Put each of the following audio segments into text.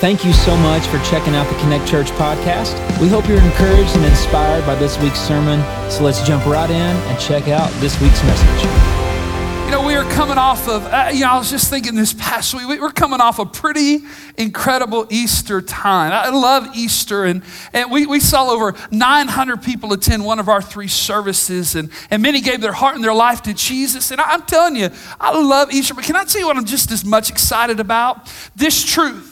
Thank you so much for checking out the Connect Church podcast. We hope you're encouraged and inspired by this week's sermon. So let's jump right in and check out this week's message. You know, we are coming off of, uh, you know, I was just thinking this past week, we we're coming off a pretty incredible Easter time. I love Easter, and, and we, we saw over 900 people attend one of our three services, and, and many gave their heart and their life to Jesus. And I, I'm telling you, I love Easter, but can I tell you what I'm just as much excited about? This truth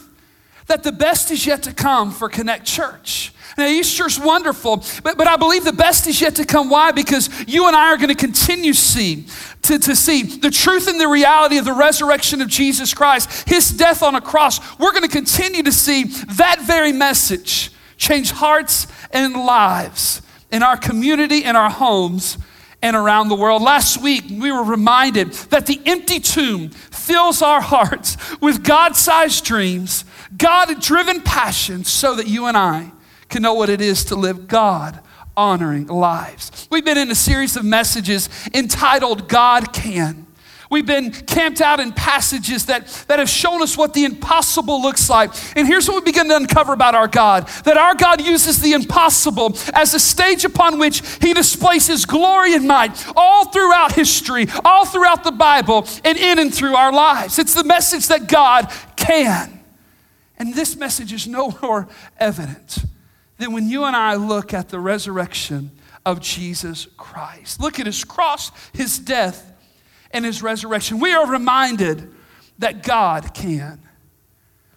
that the best is yet to come for Connect Church. Now, Easter's wonderful, but, but I believe the best is yet to come. Why? Because you and I are going to continue see, to, to see the truth and the reality of the resurrection of Jesus Christ, his death on a cross. We're going to continue to see that very message change hearts and lives in our community, in our homes, and around the world. Last week, we were reminded that the empty tomb fills our hearts with God sized dreams God driven passions, so that you and I can know what it is to live God honoring lives. We've been in a series of messages entitled God Can. We've been camped out in passages that, that have shown us what the impossible looks like. And here's what we begin to uncover about our God that our God uses the impossible as a stage upon which He displays His glory and might all throughout history, all throughout the Bible, and in and through our lives. It's the message that God can. And this message is no more evident than when you and I look at the resurrection of Jesus Christ. Look at his cross, his death, and his resurrection. We are reminded that God can.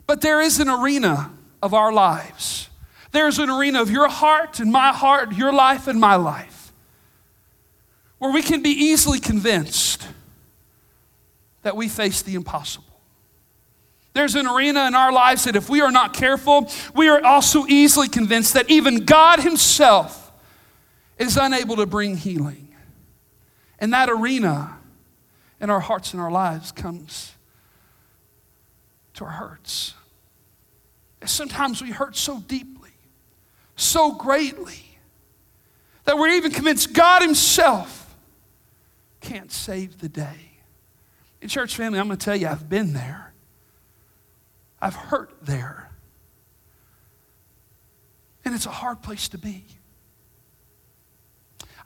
But there is an arena of our lives. There's an arena of your heart and my heart, your life and my life, where we can be easily convinced that we face the impossible. There's an arena in our lives that if we are not careful, we are also easily convinced that even God Himself is unable to bring healing. And that arena in our hearts and our lives comes to our hurts. sometimes we hurt so deeply, so greatly, that we're even convinced God Himself can't save the day. In church family, I'm going to tell you, I've been there. I've hurt there. And it's a hard place to be.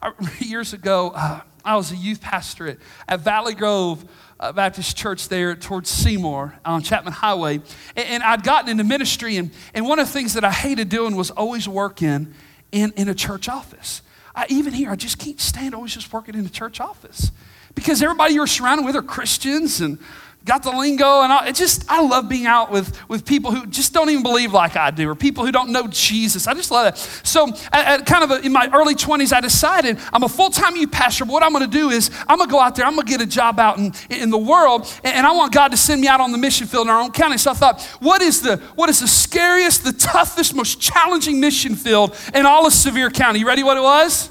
I, years ago, uh, I was a youth pastor at, at Valley Grove uh, Baptist Church there towards Seymour on Chapman Highway. And, and, I'd gotten into ministry, and, and one of the things that I hated doing was always working in, in a church office. I, even here, I just can't stand always just working in a church office because everybody you're surrounded with are Christians and got the lingo and I, it just i love being out with, with people who just don't even believe like i do or people who don't know jesus. I just love that so at, at kind of a, in my early 20s i decided i'm a full-time youth pastor. But what i'm going to do is i'm going to go out there i'm going to get a job out in, in the world and, and i want god to send me out on the mission field in our own county. So i thought what is the what is the scariest the toughest most challenging mission field in all of sevier county? You ready what it was?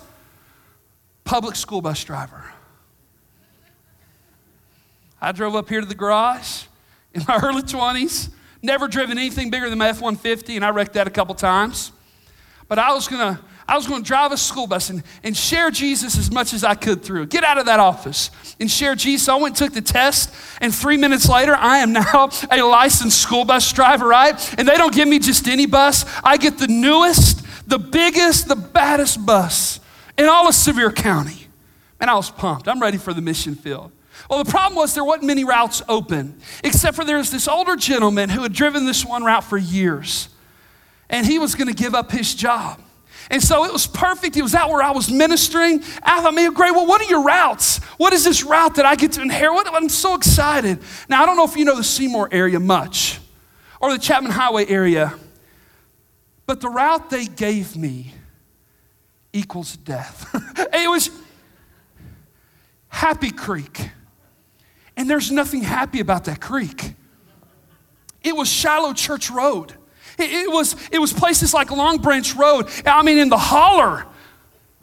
Public school bus driver I drove up here to the garage in my early 20s, never driven anything bigger than my F 150, and I wrecked that a couple times. But I was gonna, I was gonna drive a school bus and, and share Jesus as much as I could through. Get out of that office and share Jesus. I went and took the test, and three minutes later, I am now a licensed school bus driver, right? And they don't give me just any bus, I get the newest, the biggest, the baddest bus in all of Sevier County. And I was pumped. I'm ready for the mission field. Well, the problem was there wasn't many routes open, except for there was this older gentleman who had driven this one route for years, and he was going to give up his job. And so it was perfect. It was out where I was ministering. I thought, man, great. Well, what are your routes? What is this route that I get to inherit? I'm so excited. Now, I don't know if you know the Seymour area much or the Chapman Highway area, but the route they gave me equals death. it was Happy Creek. And there's nothing happy about that creek. It was shallow Church Road. It, it, was, it was places like Long Branch Road. I mean, in the holler,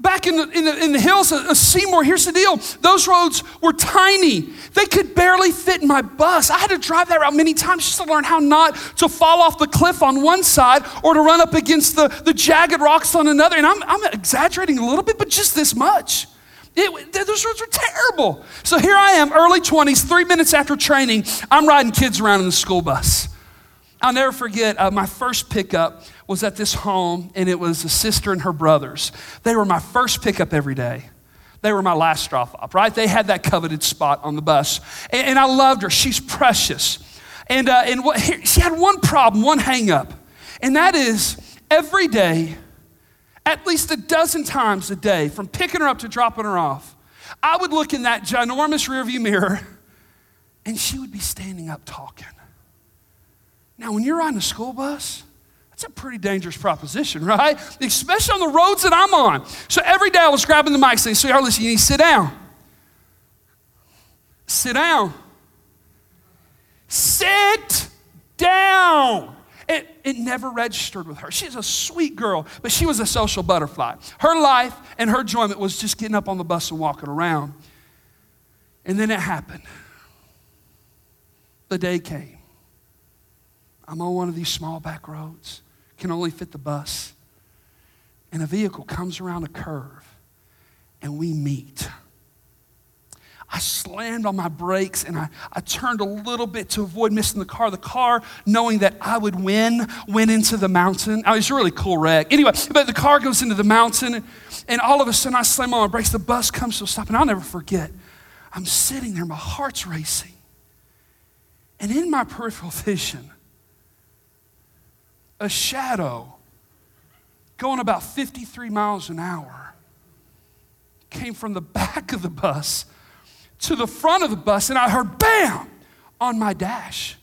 back in the, in the, in the hills of Seymour, here's the deal those roads were tiny. They could barely fit in my bus. I had to drive that route many times just to learn how not to fall off the cliff on one side or to run up against the, the jagged rocks on another. And I'm, I'm exaggerating a little bit, but just this much. It, those roads were terrible. So here I am, early 20s, three minutes after training, I'm riding kids around in the school bus. I'll never forget uh, my first pickup was at this home, and it was a sister and her brothers. They were my first pickup every day. They were my last drop off, right? They had that coveted spot on the bus. And, and I loved her. She's precious. And, uh, and what, here, she had one problem, one hang up, and that is every day, at least a dozen times a day, from picking her up to dropping her off, I would look in that ginormous rearview mirror and she would be standing up talking. Now, when you're on the school bus, that's a pretty dangerous proposition, right? Especially on the roads that I'm on. So every day I was grabbing the mic saying, So, y'all listen, you need to sit down. Sit down. Sit down. It, it never registered with her. She's a sweet girl, but she was a social butterfly. Her life and her enjoyment was just getting up on the bus and walking around. And then it happened. The day came. I'm on one of these small back roads, can only fit the bus. And a vehicle comes around a curve, and we meet. I slammed on my brakes and I, I turned a little bit to avoid missing the car. The car, knowing that I would win, went into the mountain. Oh, I was really cool wreck. Anyway, but the car goes into the mountain and, and all of a sudden I slam on my brakes. The bus comes to a stop and I'll never forget. I'm sitting there, my heart's racing. And in my peripheral vision, a shadow going about 53 miles an hour came from the back of the bus to the front of the bus, and I heard bam on my dash.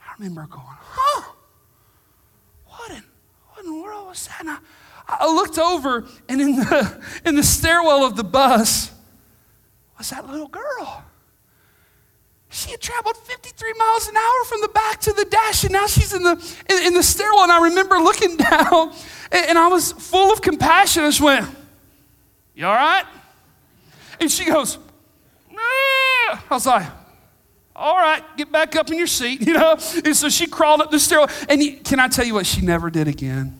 I remember going, huh? What in, what in the world was that? And I, I looked over, and in the, in the stairwell of the bus was that little girl. She had traveled 53 miles an hour from the back to the dash, and now she's in the, in, in the stairwell. And I remember looking down, and, and I was full of compassion. I just went, You all right? And she goes, I was like, all right, get back up in your seat, you know? And so she crawled up the stairwell. And he, can I tell you what she never did again?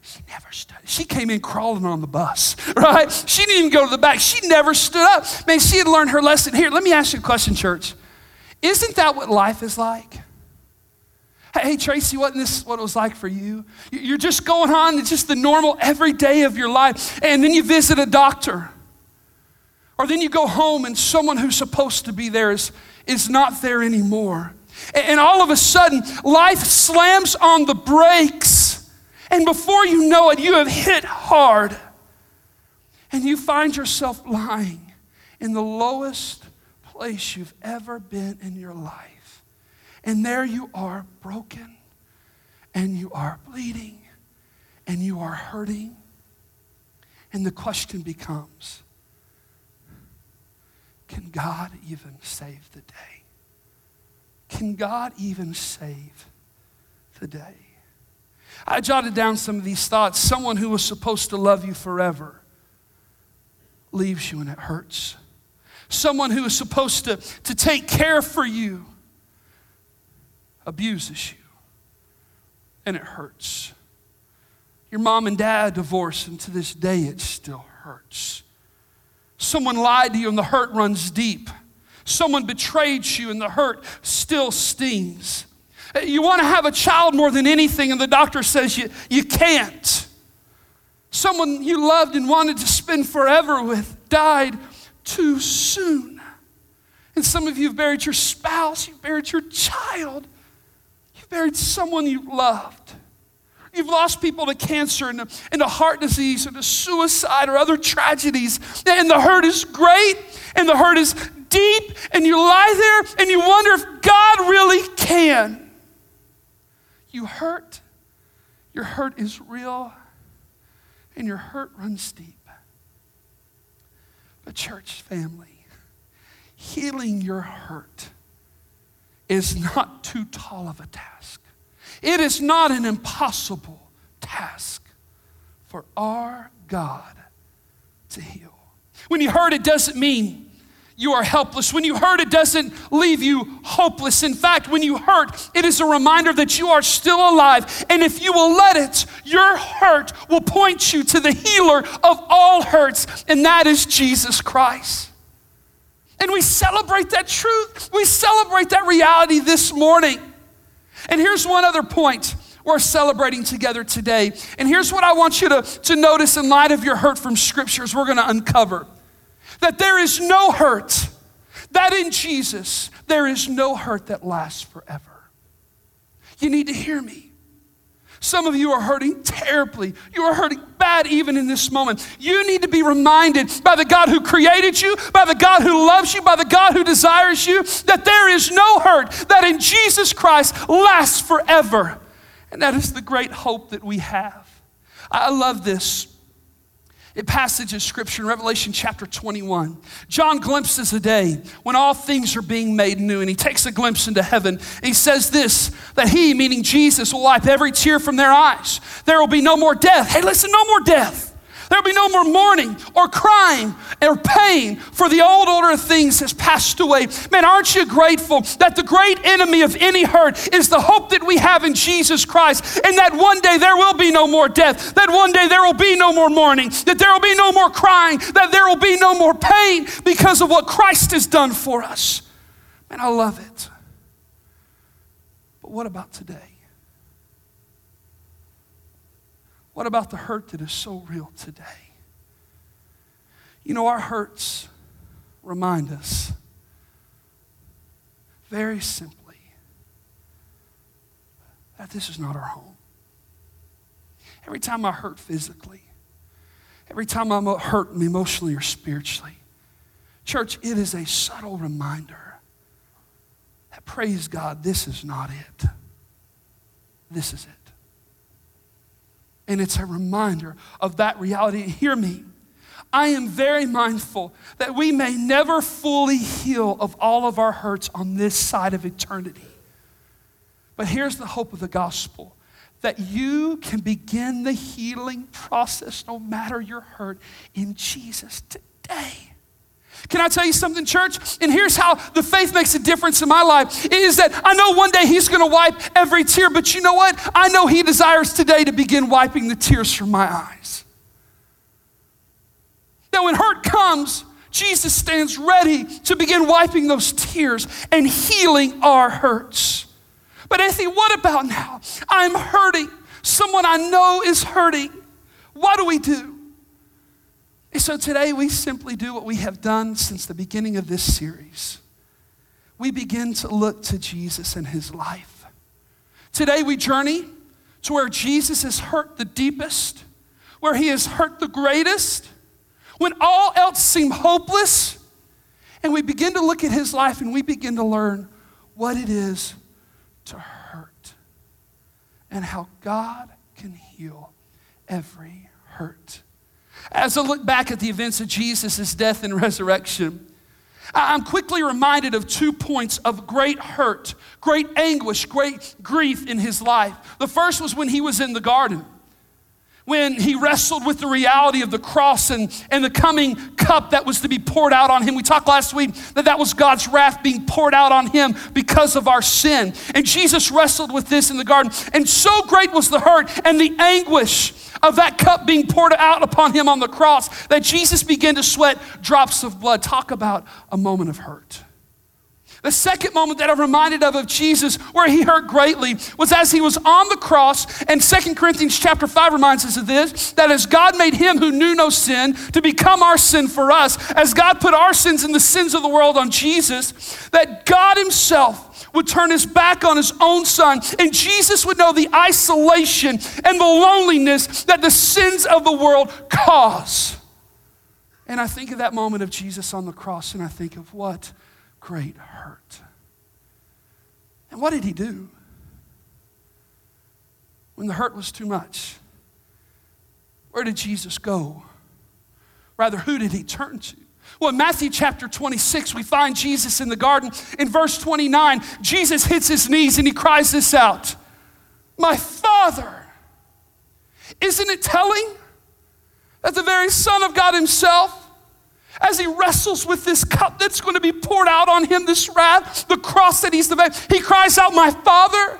She never stood. She came in crawling on the bus, right? She didn't even go to the back. She never stood up. Man, she had learned her lesson. Here, let me ask you a question, church. Isn't that what life is like? Hey, Tracy, wasn't this what it was like for you? You're just going on, it's just the normal every day of your life. And then you visit a doctor or then you go home and someone who's supposed to be there is, is not there anymore. And all of a sudden, life slams on the brakes. And before you know it, you have hit hard. And you find yourself lying in the lowest place you've ever been in your life. And there you are, broken, and you are bleeding, and you are hurting. And the question becomes can God even save the day? Can God even save the day? I jotted down some of these thoughts. Someone who was supposed to love you forever leaves you and it hurts. Someone who is supposed to, to take care for you abuses you and it hurts. Your mom and dad divorced, and to this day it still hurts. Someone lied to you and the hurt runs deep. Someone betrayed you and the hurt still stings. You want to have a child more than anything, and the doctor says you, you can't. Someone you loved and wanted to spend forever with died too soon. And some of you have buried your spouse, you've buried your child, you've buried someone you loved. You've lost people to cancer and to, and to heart disease and to suicide or other tragedies. And the hurt is great and the hurt is deep. And you lie there and you wonder if God really can. You hurt. Your hurt is real and your hurt runs deep. But, church family, healing your hurt is not too tall of a task. It is not an impossible task for our God to heal. When you hurt, it doesn't mean you are helpless. When you hurt, it doesn't leave you hopeless. In fact, when you hurt, it is a reminder that you are still alive. And if you will let it, your hurt will point you to the healer of all hurts, and that is Jesus Christ. And we celebrate that truth. We celebrate that reality this morning. And here's one other point we're celebrating together today. And here's what I want you to, to notice in light of your hurt from scriptures, we're going to uncover that there is no hurt, that in Jesus, there is no hurt that lasts forever. You need to hear me. Some of you are hurting terribly. You are hurting bad even in this moment. You need to be reminded by the God who created you, by the God who loves you, by the God who desires you, that there is no hurt that in Jesus Christ lasts forever. And that is the great hope that we have. I love this passage of scripture in Revelation chapter 21. John glimpses a day when all things are being made new, and he takes a glimpse into heaven. He says this that he, meaning Jesus, will wipe every tear from their eyes. There will be no more death. Hey, listen, no more death. There'll be no more mourning or crying or pain, for the old order of things has passed away. Man, aren't you grateful that the great enemy of any hurt is the hope that we have in Jesus Christ, and that one day there will be no more death, that one day there will be no more mourning, that there will be no more crying, that there will be no more pain because of what Christ has done for us. Man, I love it. But what about today? What about the hurt that is so real today? You know, our hurts remind us very simply that this is not our home. Every time I hurt physically, every time I'm hurt emotionally or spiritually, church, it is a subtle reminder that, praise God, this is not it. This is it. And it's a reminder of that reality. And hear me. I am very mindful that we may never fully heal of all of our hurts on this side of eternity. But here's the hope of the gospel that you can begin the healing process no matter your hurt in Jesus today. Can I tell you something, church? And here's how the faith makes a difference in my life is that I know one day He's going to wipe every tear, but you know what? I know He desires today to begin wiping the tears from my eyes. That when hurt comes, Jesus stands ready to begin wiping those tears and healing our hurts. But Ethy, what about now? I'm hurting. Someone I know is hurting. What do we do? And so today we simply do what we have done since the beginning of this series. We begin to look to Jesus and his life. Today we journey to where Jesus has hurt the deepest, where he has hurt the greatest, when all else seemed hopeless. And we begin to look at his life and we begin to learn what it is to hurt and how God can heal every hurt. As I look back at the events of Jesus' death and resurrection, I'm quickly reminded of two points of great hurt, great anguish, great grief in his life. The first was when he was in the garden, when he wrestled with the reality of the cross and, and the coming cup that was to be poured out on him. We talked last week that that was God's wrath being poured out on him because of our sin. And Jesus wrestled with this in the garden. And so great was the hurt and the anguish of that cup being poured out upon him on the cross that Jesus began to sweat drops of blood. Talk about a moment of hurt. The second moment that I'm reminded of of Jesus where he hurt greatly was as he was on the cross, and Second Corinthians chapter 5 reminds us of this, that as God made him who knew no sin to become our sin for us, as God put our sins and the sins of the world on Jesus, that God himself would turn his back on his own son, and Jesus would know the isolation and the loneliness that the sins of the world cause. And I think of that moment of Jesus on the cross, and I think of what great hurt. And what did he do? When the hurt was too much, where did Jesus go? Rather, who did he turn to? Well, in Matthew chapter 26, we find Jesus in the garden. In verse 29, Jesus hits his knees and he cries this out My Father. Isn't it telling that the very Son of God Himself, as He wrestles with this cup that's going to be poured out on Him, this wrath, the cross that He's the, he cries out, My Father.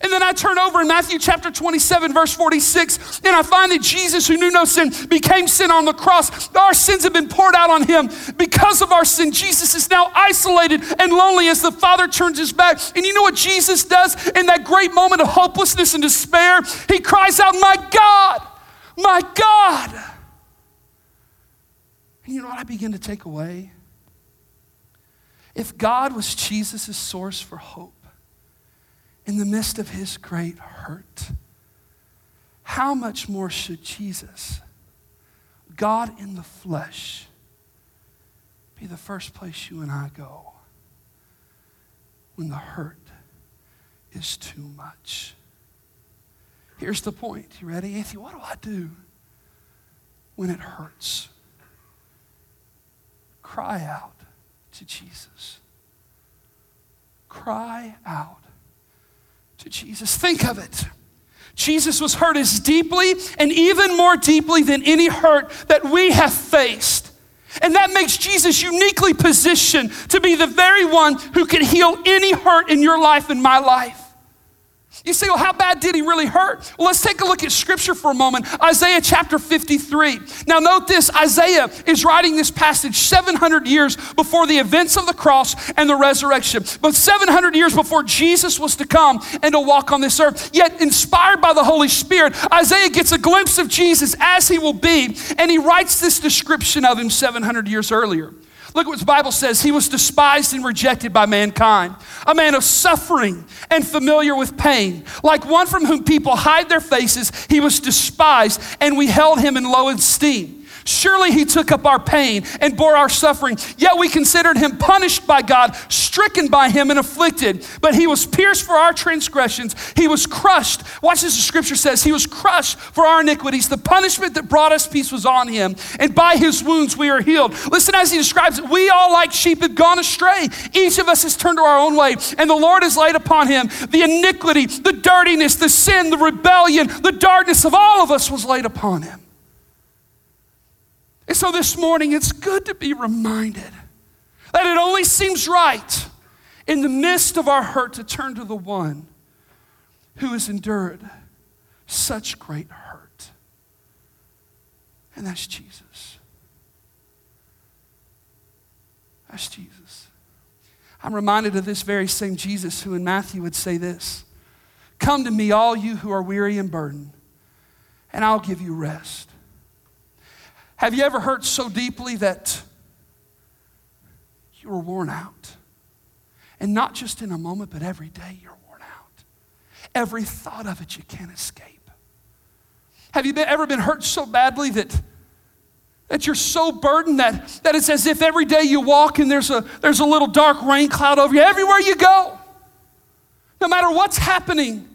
And then I turn over in Matthew chapter 27, verse 46, and I find that Jesus, who knew no sin, became sin on the cross. Our sins have been poured out on him. Because of our sin, Jesus is now isolated and lonely as the Father turns his back. And you know what Jesus does in that great moment of hopelessness and despair? He cries out, My God, my God. And you know what I begin to take away? If God was Jesus' source for hope, in the midst of his great hurt, how much more should Jesus, God in the flesh, be the first place you and I go when the hurt is too much? Here's the point. You ready, Anthony? What do I do when it hurts? Cry out to Jesus. Cry out to Jesus. Think of it. Jesus was hurt as deeply and even more deeply than any hurt that we have faced. And that makes Jesus uniquely positioned to be the very one who can heal any hurt in your life and my life. You say, well, how bad did he really hurt? Well, let's take a look at scripture for a moment. Isaiah chapter 53. Now, note this Isaiah is writing this passage 700 years before the events of the cross and the resurrection, but 700 years before Jesus was to come and to walk on this earth. Yet, inspired by the Holy Spirit, Isaiah gets a glimpse of Jesus as he will be, and he writes this description of him 700 years earlier. Look at what the Bible says. He was despised and rejected by mankind, a man of suffering and familiar with pain. Like one from whom people hide their faces, he was despised, and we held him in low esteem. Surely he took up our pain and bore our suffering. Yet we considered him punished by God, stricken by him, and afflicted. But he was pierced for our transgressions. He was crushed. Watch this, the scripture says, He was crushed for our iniquities. The punishment that brought us peace was on him. And by his wounds we are healed. Listen as he describes it. We all, like sheep, have gone astray. Each of us has turned to our own way. And the Lord has laid upon him the iniquity, the dirtiness, the sin, the rebellion, the darkness of all of us was laid upon him. And so this morning, it's good to be reminded that it only seems right in the midst of our hurt to turn to the one who has endured such great hurt. And that's Jesus. That's Jesus. I'm reminded of this very same Jesus who in Matthew would say this Come to me, all you who are weary and burdened, and I'll give you rest. Have you ever hurt so deeply that you were worn out? And not just in a moment, but every day you're worn out. Every thought of it you can't escape. Have you been, ever been hurt so badly that, that you're so burdened that, that it's as if every day you walk and there's a, there's a little dark rain cloud over you everywhere you go? No matter what's happening,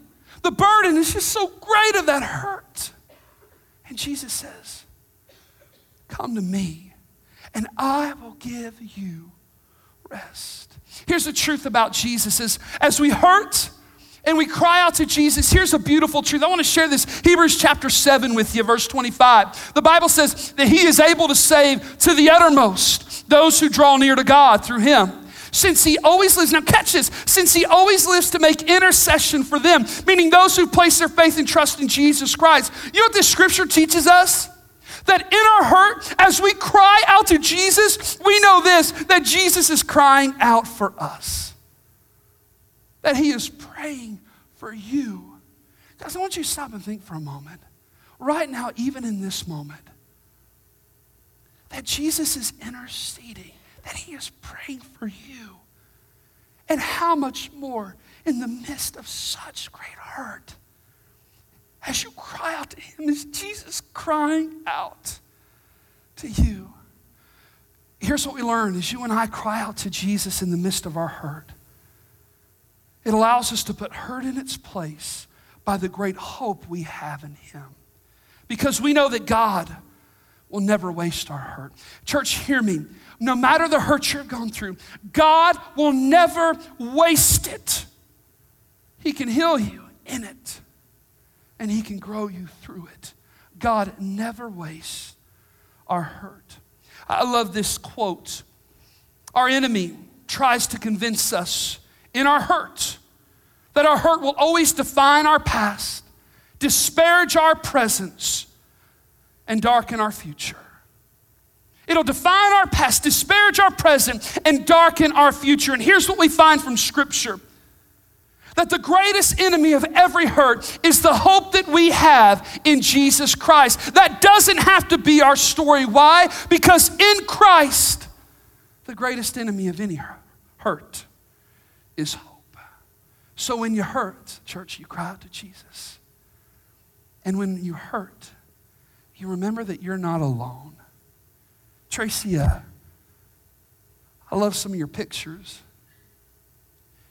the burden is just so great of that hurt. And Jesus says, Come to me, and I will give you rest. Here's the truth about Jesus is as we hurt and we cry out to Jesus, here's a beautiful truth. I want to share this Hebrews chapter 7 with you, verse 25. The Bible says that he is able to save to the uttermost those who draw near to God through him since he always lives, now catch this, since he always lives to make intercession for them, meaning those who place their faith and trust in Jesus Christ. You know what this scripture teaches us? That in our hurt, as we cry out to Jesus, we know this that Jesus is crying out for us. That He is praying for you. Guys, I want you to stop and think for a moment. Right now, even in this moment, that Jesus is interceding, that He is praying for you. And how much more in the midst of such great hurt as you cry out to Him, is Jesus crying out to you. Here's what we learn as you and I cry out to Jesus in the midst of our hurt. It allows us to put hurt in its place by the great hope we have in Him. Because we know that God will never waste our hurt. Church, hear me. No matter the hurt you've gone through, God will never waste it. He can heal you in it and He can grow you through it. God never wastes our hurt. I love this quote. Our enemy tries to convince us in our hurt that our hurt will always define our past, disparage our presence, and darken our future. It'll define our past, disparage our present, and darken our future. And here's what we find from Scripture that the greatest enemy of every hurt is the hope that we have in Jesus Christ. That doesn't have to be our story. Why? Because in Christ, the greatest enemy of any hurt is hope. So when you hurt, church, you cry out to Jesus. And when you hurt, you remember that you're not alone. Tracy, uh, I love some of your pictures.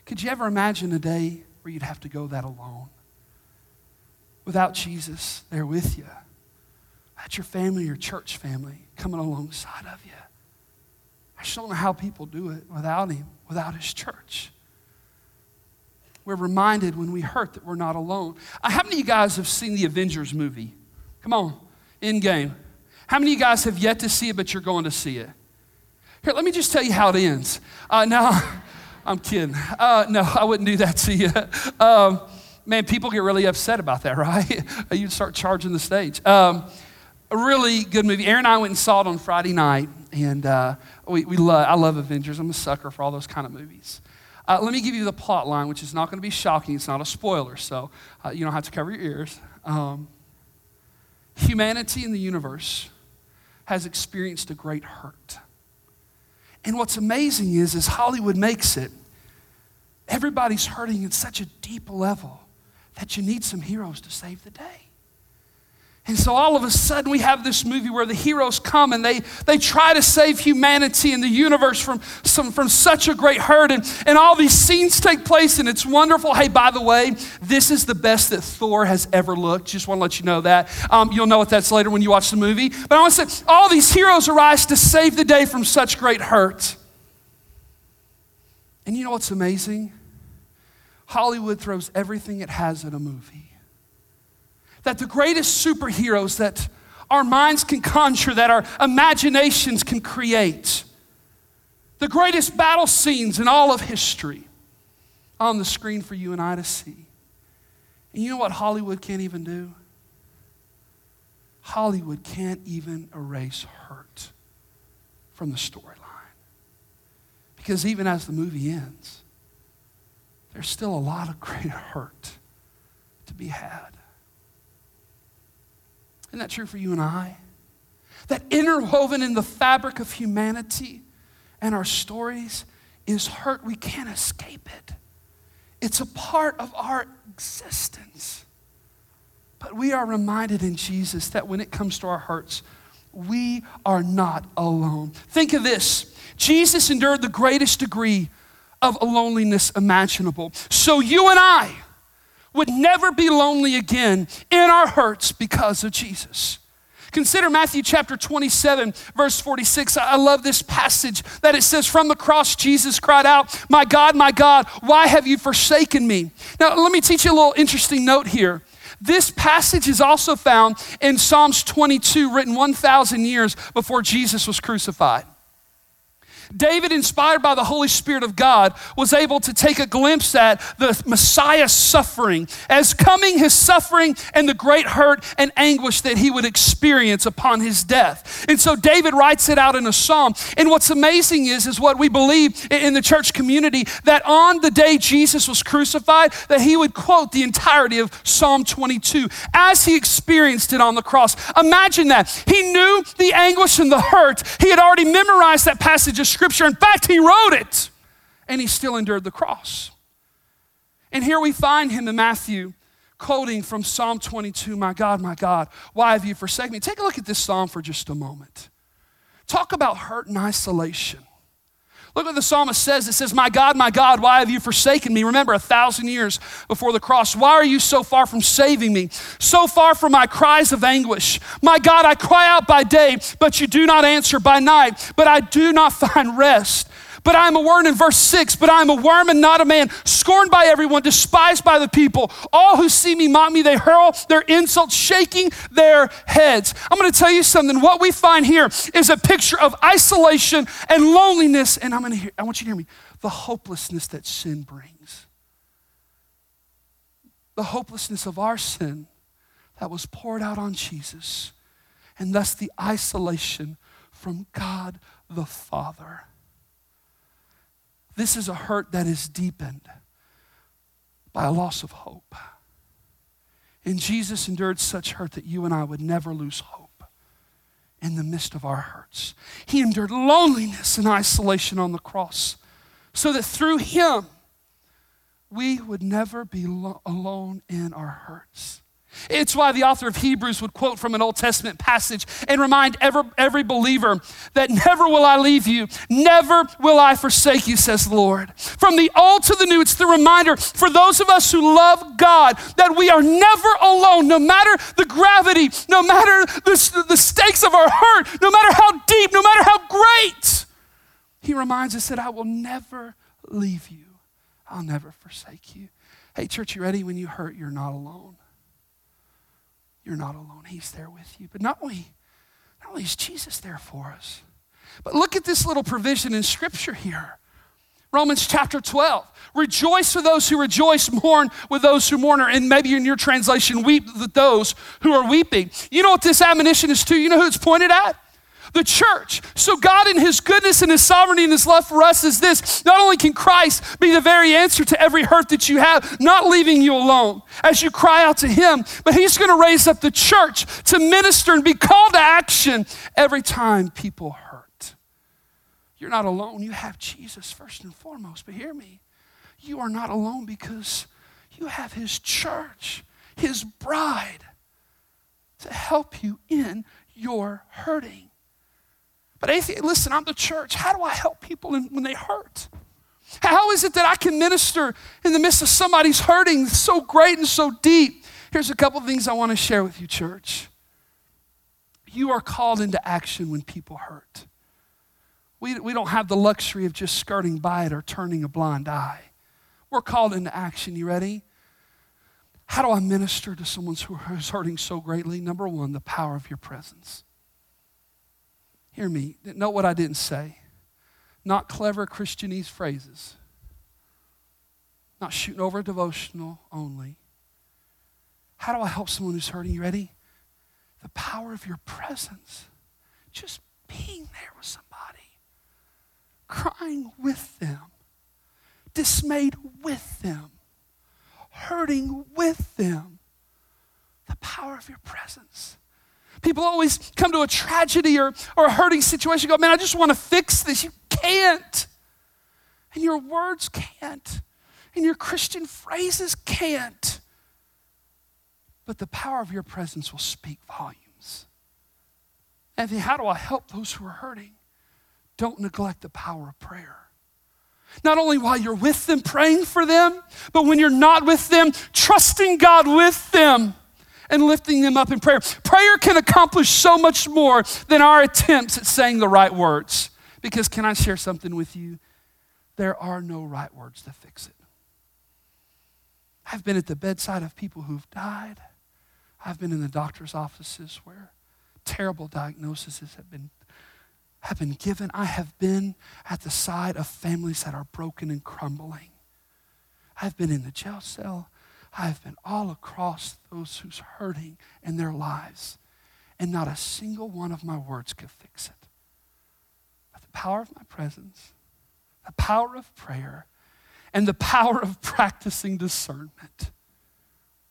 Could you ever imagine a day where you'd have to go that alone? Without Jesus there with you. That's your family, your church family coming alongside of you. I just don't know how people do it without Him, without His church. We're reminded when we hurt that we're not alone. Uh, how many of you guys have seen the Avengers movie? Come on, Endgame. How many of you guys have yet to see it, but you're going to see it? Here, let me just tell you how it ends. Uh, now, I'm kidding. Uh, no, I wouldn't do that to you. Um, man, people get really upset about that, right? you start charging the stage. Um, a really good movie. Aaron and I went and saw it on Friday night, and uh, we, we love, I love Avengers. I'm a sucker for all those kind of movies. Uh, let me give you the plot line, which is not going to be shocking. It's not a spoiler, so uh, you don't have to cover your ears. Um, humanity in the universe has experienced a great hurt. And what's amazing is, as Hollywood makes it, everybody's hurting at such a deep level that you need some heroes to save the day. And so all of a sudden, we have this movie where the heroes come and they, they try to save humanity and the universe from, some, from such a great hurt. And, and all these scenes take place, and it's wonderful. Hey, by the way, this is the best that Thor has ever looked. Just want to let you know that. Um, you'll know what that's later when you watch the movie. But I want to say, all these heroes arise to save the day from such great hurt. And you know what's amazing? Hollywood throws everything it has at a movie that the greatest superheroes that our minds can conjure, that our imaginations can create, the greatest battle scenes in all of history on the screen for you and I to see. And you know what Hollywood can't even do? Hollywood can't even erase hurt from the storyline. Because even as the movie ends, there's still a lot of great hurt to be had. Isn't that true for you and I? That interwoven in the fabric of humanity and our stories is hurt. We can't escape it. It's a part of our existence. But we are reminded in Jesus that when it comes to our hurts, we are not alone. Think of this Jesus endured the greatest degree of loneliness imaginable. So you and I, would never be lonely again in our hurts because of Jesus. Consider Matthew chapter 27, verse 46. I love this passage that it says, From the cross, Jesus cried out, My God, my God, why have you forsaken me? Now, let me teach you a little interesting note here. This passage is also found in Psalms 22, written 1,000 years before Jesus was crucified. David, inspired by the Holy Spirit of God, was able to take a glimpse at the Messiah's suffering as coming his suffering and the great hurt and anguish that he would experience upon his death. And so David writes it out in a psalm. And what's amazing is, is what we believe in the church community that on the day Jesus was crucified, that he would quote the entirety of Psalm 22 as he experienced it on the cross. Imagine that. He knew the anguish and the hurt. He had already memorized that passage of Scripture. In fact, he wrote it, and he still endured the cross. And here we find him in Matthew quoting from Psalm 22 My God, my God, why have you forsaken me? Take a look at this psalm for just a moment. Talk about hurt and isolation. Look what the psalmist says. It says, My God, my God, why have you forsaken me? Remember, a thousand years before the cross. Why are you so far from saving me? So far from my cries of anguish. My God, I cry out by day, but you do not answer by night, but I do not find rest but I am a worm in verse 6, but I am a worm and not a man, scorned by everyone, despised by the people. All who see me mock me, they hurl their insults, shaking their heads. I'm going to tell you something. What we find here is a picture of isolation and loneliness, and I'm going to hear, I want you to hear me, the hopelessness that sin brings. the hopelessness of our sin that was poured out on Jesus, and thus the isolation from God the Father. This is a hurt that is deepened by a loss of hope. And Jesus endured such hurt that you and I would never lose hope in the midst of our hurts. He endured loneliness and isolation on the cross so that through Him we would never be lo- alone in our hurts. It's why the author of Hebrews would quote from an Old Testament passage and remind every, every believer that never will I leave you, never will I forsake you, says the Lord. From the old to the new, it's the reminder for those of us who love God that we are never alone, no matter the gravity, no matter the, the stakes of our hurt, no matter how deep, no matter how great. He reminds us that I will never leave you, I'll never forsake you. Hey, church, you ready? When you hurt, you're not alone you're not alone. He's there with you. But not only, not only is Jesus there for us, but look at this little provision in Scripture here. Romans chapter 12. Rejoice with those who rejoice, mourn with those who mourn, and maybe in your translation, weep with those who are weeping. You know what this admonition is to? You know who it's pointed at? The church. So, God, in His goodness and His sovereignty and His love for us, is this not only can Christ be the very answer to every hurt that you have, not leaving you alone as you cry out to Him, but He's going to raise up the church to minister and be called to action every time people hurt. You're not alone. You have Jesus first and foremost. But hear me, you are not alone because you have His church, His bride, to help you in your hurting. But atheist, listen, I'm the church. How do I help people when they hurt? How is it that I can minister in the midst of somebody's hurting so great and so deep? Here's a couple of things I want to share with you, church. You are called into action when people hurt. We, we don't have the luxury of just skirting by it or turning a blind eye. We're called into action. You ready? How do I minister to someone who's hurting so greatly? Number one, the power of your presence. Hear me. Note what I didn't say. Not clever Christianese phrases. Not shooting over a devotional only. How do I help someone who's hurting? You ready? The power of your presence. Just being there with somebody, crying with them, dismayed with them, hurting with them. The power of your presence. People always come to a tragedy or, or a hurting situation go, man, I just want to fix this. You can't. And your words can't. And your Christian phrases can't. But the power of your presence will speak volumes. Anthony, how do I help those who are hurting? Don't neglect the power of prayer. Not only while you're with them, praying for them, but when you're not with them, trusting God with them and lifting them up in prayer. Prayer can accomplish so much more than our attempts at saying the right words. Because, can I share something with you? There are no right words to fix it. I've been at the bedside of people who've died. I've been in the doctor's offices where terrible diagnoses have been, have been given. I have been at the side of families that are broken and crumbling. I've been in the jail cell. I have been all across those who's hurting in their lives, and not a single one of my words could fix it. But the power of my presence, the power of prayer, and the power of practicing discernment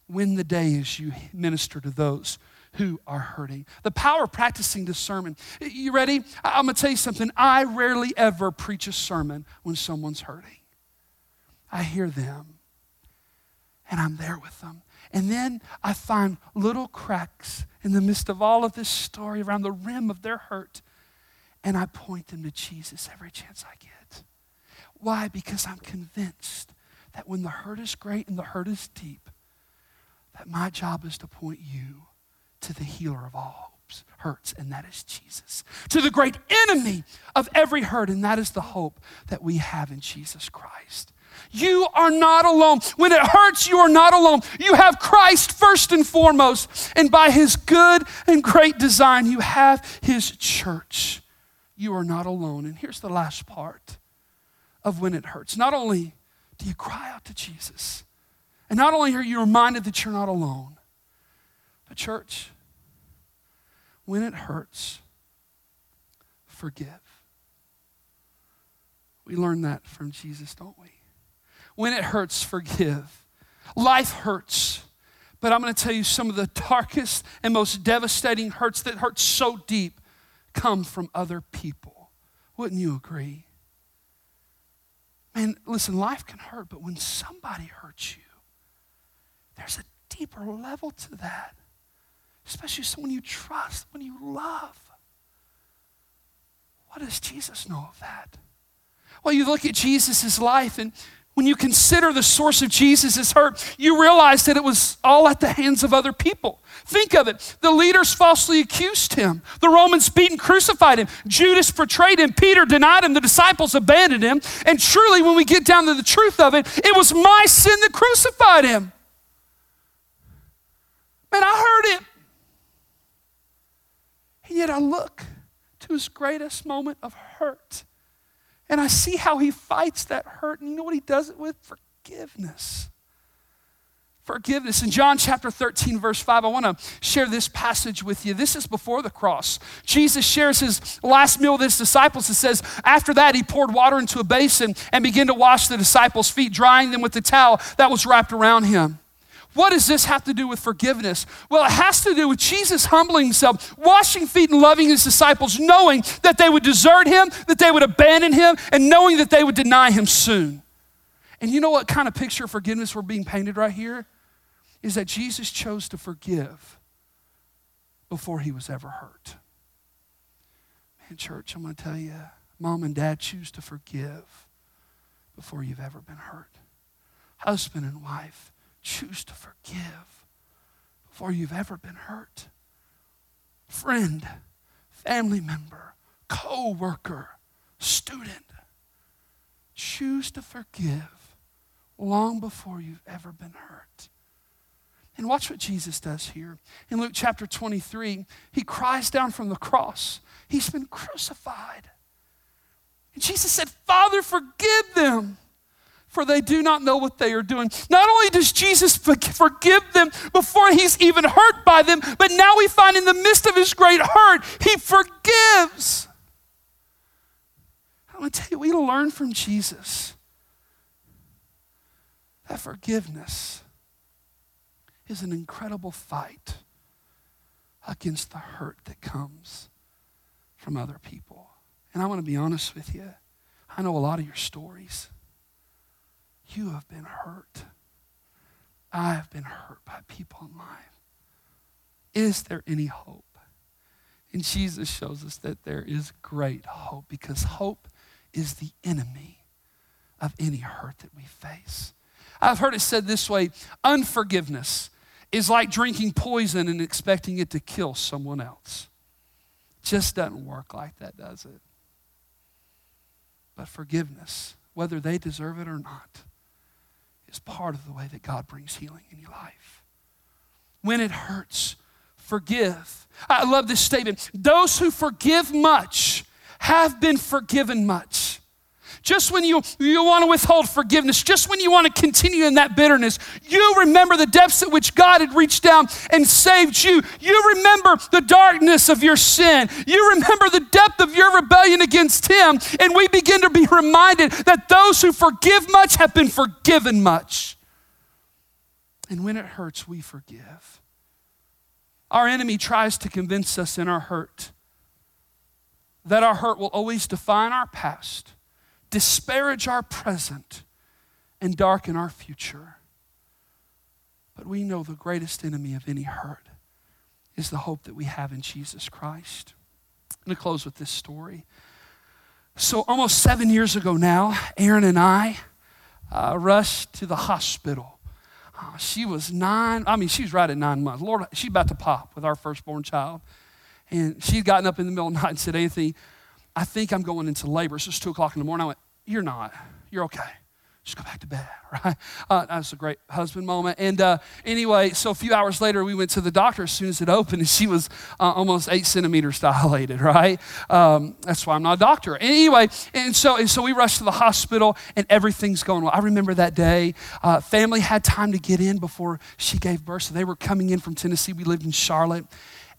win the day as you minister to those who are hurting. The power of practicing discernment. You ready? I'm going to tell you something. I rarely ever preach a sermon when someone's hurting. I hear them and I'm there with them. And then I find little cracks in the midst of all of this story around the rim of their hurt, and I point them to Jesus every chance I get. Why? Because I'm convinced that when the hurt is great and the hurt is deep, that my job is to point you to the healer of all hopes, hurts, and that is Jesus. To the great enemy of every hurt, and that is the hope that we have in Jesus Christ. You are not alone. When it hurts, you are not alone. You have Christ first and foremost. And by his good and great design, you have his church. You are not alone. And here's the last part of when it hurts. Not only do you cry out to Jesus, And not only are you reminded that you're not alone, but, church, when it hurts, forgive. We learn that from Jesus, don't we? When it hurts, forgive. Life hurts. But I'm going to tell you some of the darkest and most devastating hurts that hurt so deep come from other people. Wouldn't you agree? Man, listen, life can hurt, but when somebody hurts you, there's a deeper level to that, especially someone you trust, when you love. What does Jesus know of that? Well, you look at Jesus' life, and when you consider the source of Jesus' hurt, you realize that it was all at the hands of other people. Think of it. The leaders falsely accused him. The Romans beat and crucified him. Judas betrayed him. Peter denied him. The disciples abandoned him. And truly, when we get down to the truth of it, it was my sin that crucified him. Man, I heard it. And yet I look to his greatest moment of hurt and I see how he fights that hurt. And you know what he does it with? Forgiveness. Forgiveness. In John chapter 13, verse 5, I want to share this passage with you. This is before the cross. Jesus shares his last meal with his disciples. It says, After that, he poured water into a basin and began to wash the disciples' feet, drying them with the towel that was wrapped around him. What does this have to do with forgiveness? Well, it has to do with Jesus humbling himself, washing feet and loving his disciples, knowing that they would desert him, that they would abandon him, and knowing that they would deny him soon. And you know what kind of picture of forgiveness we're being painted right here? Is that Jesus chose to forgive before he was ever hurt. Man, church, I'm going to tell you, mom and dad choose to forgive before you've ever been hurt. Husband and wife choose to forgive before you've ever been hurt. Friend, family member, co worker, student, choose to forgive long before you've ever been hurt. And watch what Jesus does here. In Luke chapter 23, he cries down from the cross. He's been crucified. And Jesus said, Father, forgive them for they do not know what they are doing. Not only does Jesus forgive them before he's even hurt by them, but now we find in the midst of his great hurt, he forgives. I want to tell you, we learn from Jesus that forgiveness is an incredible fight against the hurt that comes from other people. And I want to be honest with you. I know a lot of your stories. You have been hurt. I have been hurt by people in life. Is there any hope? And Jesus shows us that there is great hope because hope is the enemy of any hurt that we face. I've heard it said this way unforgiveness is like drinking poison and expecting it to kill someone else. Just doesn't work like that, does it? But forgiveness, whether they deserve it or not, is part of the way that God brings healing in your life. When it hurts, forgive. I love this statement. Those who forgive much have been forgiven much. Just when you, you want to withhold forgiveness, just when you want to continue in that bitterness, you remember the depths at which God had reached down and saved you. You remember the darkness of your sin. You remember the depth of your rebellion against Him. And we begin to be reminded that those who forgive much have been forgiven much. And when it hurts, we forgive. Our enemy tries to convince us in our hurt that our hurt will always define our past disparage our present, and darken our future. But we know the greatest enemy of any hurt is the hope that we have in Jesus Christ. I'm going to close with this story. So, almost seven years ago now, Erin and I uh, rushed to the hospital. Uh, she was nine, I mean, she was right at nine months. Lord, she's about to pop with our firstborn child. And she'd gotten up in the middle of the night and said, Anthony, I think I'm going into labor. So it's two o'clock in the morning. I went, you're not. You're okay. just go back to bed, right? Uh, a great husband moment. And uh, anyway, so a few hours later, we went to the doctor as soon as it opened, and she was uh, almost eight centimeters dilated, right? Um, that's why I'm not a doctor. Anyway, and so, and so we rushed to the hospital, and everything's going well. I remember that day. Uh, family had time to get in before she gave birth, so they were coming in from Tennessee. We lived in Charlotte.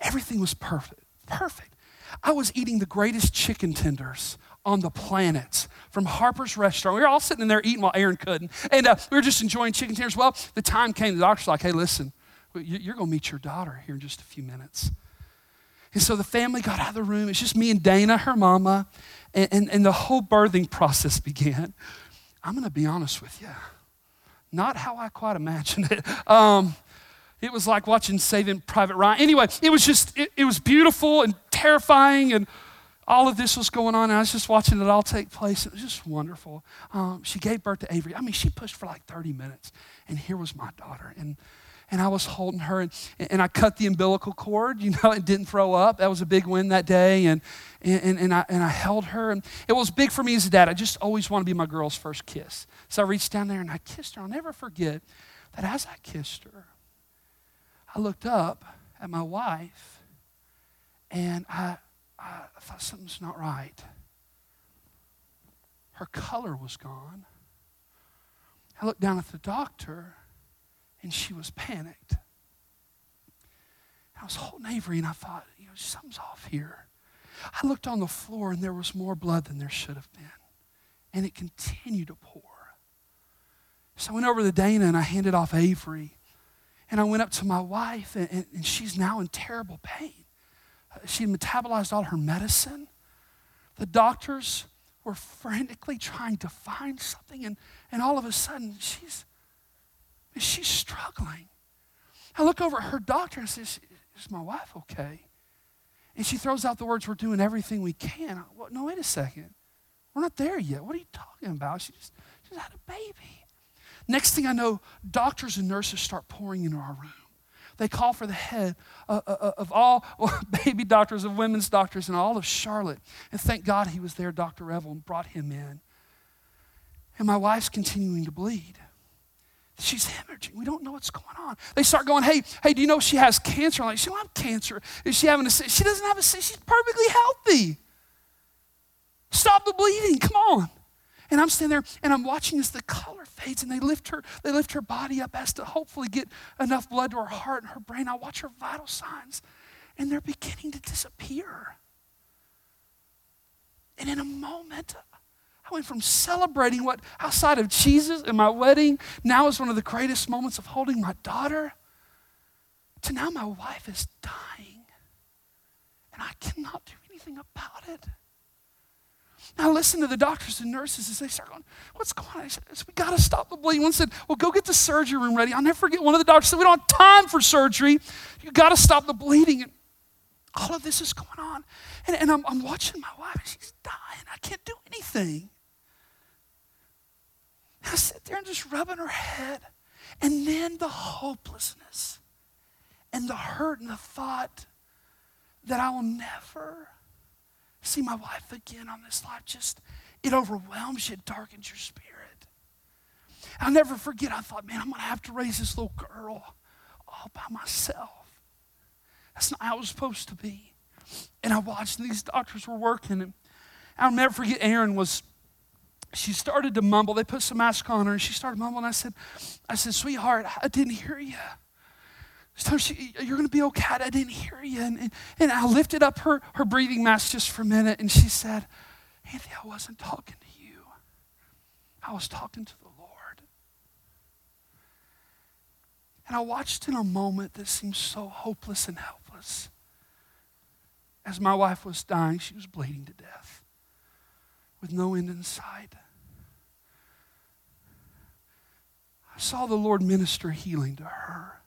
Everything was perfect, perfect. I was eating the greatest chicken tenders on the planet from Harper's Restaurant. We were all sitting in there eating while Erin couldn't. And uh, we were just enjoying chicken tenders. Well, the time came, the doctor's like, hey, listen, you're going to meet your daughter here in just a few minutes. And so the family got out of the room. It's just me and Dana, her mama, and, and, and the whole birthing process began. I'm going to be honest with you, not how I quite imagined it. Um, it was like watching Saving Private Ryan. Anyway, it was just, it, it was beautiful and terrifying and all of this was going on, and I was just watching it all take place. It was just wonderful. Um, she gave birth to Avery. I mean, she pushed for like 30 minutes, and here was my daughter. And, and I was holding her, and, and I cut the umbilical cord, you know, and didn't throw up. That was a big win that day. And, and, and, I, and I held her, and it was big for me as a dad. I just always want to be my girl's first kiss. So I reached down there and I kissed her. I'll never forget that as I kissed her, I looked up at my wife, and I, I thought something's not right. Her color was gone. I looked down at the doctor, and she was panicked. I was holding Avery, and I thought, you know, something's off here. I looked on the floor, and there was more blood than there should have been. And it continued to pour. So I went over to Dana, and I handed off Avery. And I went up to my wife, and, and, and she's now in terrible pain she metabolized all her medicine. The doctors were frantically trying to find something, and, and all of a sudden, she's, she's struggling. I look over at her doctor and says, Is my wife okay? And she throws out the words, We're doing everything we can. Well, no, wait a second. We're not there yet. What are you talking about? She just, she's had a baby. Next thing I know, doctors and nurses start pouring into our room. They call for the head uh, uh, uh, of all baby doctors, of women's doctors, and all of Charlotte. And thank God he was there, Dr. Revel, and brought him in. And my wife's continuing to bleed. She's hemorrhaging. We don't know what's going on. They start going, hey, hey, do you know she has cancer? I'm like, she don't have cancer. Is she having a She doesn't have a She's perfectly healthy. Stop the bleeding. Come on. And I'm standing there and I'm watching as the color fades and they lift her, they lift her body up as to hopefully get enough blood to her heart and her brain. I watch her vital signs and they're beginning to disappear. And in a moment, I went from celebrating what outside of Jesus and my wedding now is one of the greatest moments of holding my daughter to now my wife is dying and I cannot do anything about it. Now listen to the doctors and nurses as they start going, what's going on? I said, we got to stop the bleeding. One said, well, go get the surgery room ready. I'll never forget one of the doctors said, we don't have time for surgery. You got to stop the bleeding. And all of this is going on. And, and I'm, I'm watching my wife, and she's dying. I can't do anything. And I sit there and just rubbing her head. And then the hopelessness and the hurt and the thought that I will never see my wife again on this life, just it overwhelms you, it darkens your spirit. I'll never forget, I thought, man, I'm going to have to raise this little girl all by myself. That's not how it was supposed to be. And I watched, and these doctors were working. And I'll never forget, Erin was, she started to mumble. They put some mask on her, and she started mumbling. I said, I said, sweetheart, I didn't hear you. She, you're going to be okay. I didn't hear you. And, and, and I lifted up her, her breathing mask just for a minute, and she said, Andy, I wasn't talking to you. I was talking to the Lord. And I watched in a moment that seemed so hopeless and helpless. As my wife was dying, she was bleeding to death with no end in sight. I saw the Lord minister healing to her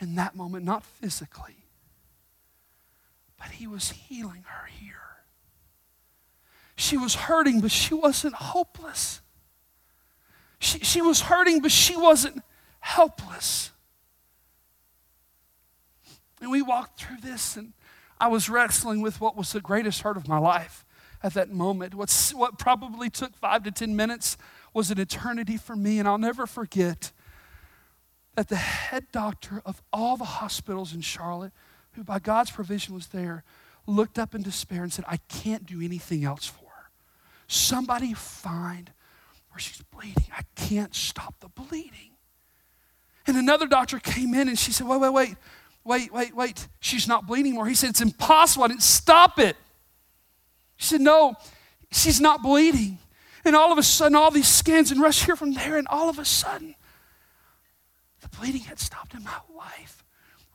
in that moment, not physically, but He was healing her here. She was hurting, but she wasn't hopeless. She, she was hurting, but she wasn't helpless. And we walked through this, and I was wrestling with what was the greatest hurt of my life at that moment. What's, what probably took five to 10 minutes was an eternity for me. And I'll never forget that the head doctor of all the hospitals in Charlotte, who by God's provision was there, looked up in despair and said, I can't do anything else for her. Somebody find where she's bleeding. I can't stop the bleeding. And another doctor came in and she said, Wait, wait, wait, wait, wait, wait. She's not bleeding more. He said, It's impossible. I didn't stop it. She said, No, she's not bleeding. And all of a sudden, all these scans and rush here from there, and all of a sudden, the bleeding had stopped, and my wife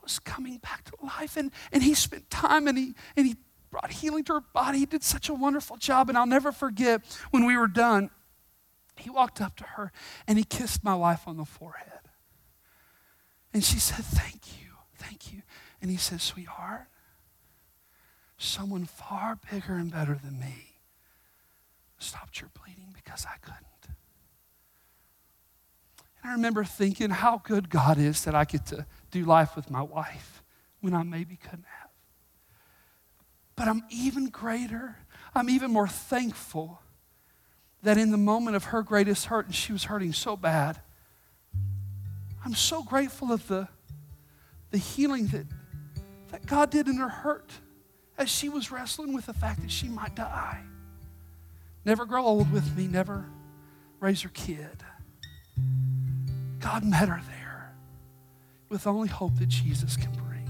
was coming back to life. And, and he spent time and he, and he brought healing to her body. He did such a wonderful job. And I'll never forget when we were done, he walked up to her and he kissed my wife on the forehead. And she said, Thank you, thank you. And he said, Sweetheart, someone far bigger and better than me stopped your bleeding because I couldn't. I remember thinking how good God is that I get to do life with my wife when I maybe couldn't have. But I'm even greater, I'm even more thankful that in the moment of her greatest hurt, and she was hurting so bad, I'm so grateful of the, the healing that, that God did in her hurt as she was wrestling with the fact that she might die. Never grow old with me, never raise her kid. God met her there with only hope that Jesus can bring.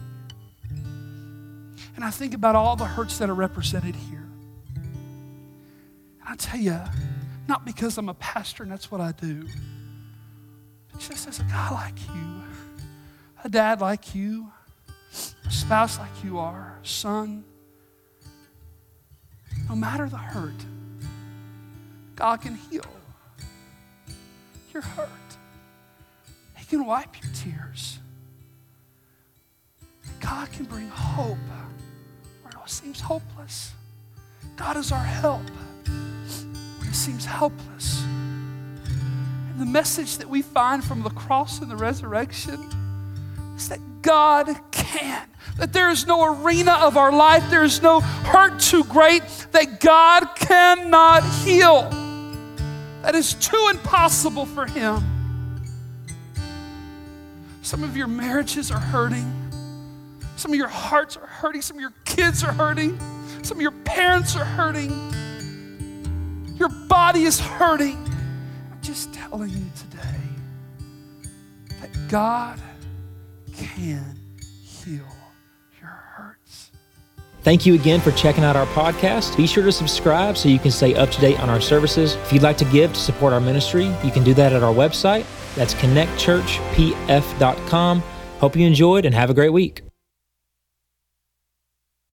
And I think about all the hurts that are represented here. And I tell you, not because I'm a pastor and that's what I do, but just as a guy like you, a dad like you, a spouse like you are, son, no matter the hurt, God can heal your hurt. Can wipe your tears. God can bring hope where it all seems hopeless. God is our help when it seems helpless. And the message that we find from the cross and the resurrection is that God can. That there is no arena of our life, there is no hurt too great that God cannot heal that is too impossible for Him. Some of your marriages are hurting. Some of your hearts are hurting. Some of your kids are hurting. Some of your parents are hurting. Your body is hurting. I'm just telling you today that God can heal your hurts. Thank you again for checking out our podcast. Be sure to subscribe so you can stay up to date on our services. If you'd like to give to support our ministry, you can do that at our website. That's connectchurchpf.com. Hope you enjoyed and have a great week.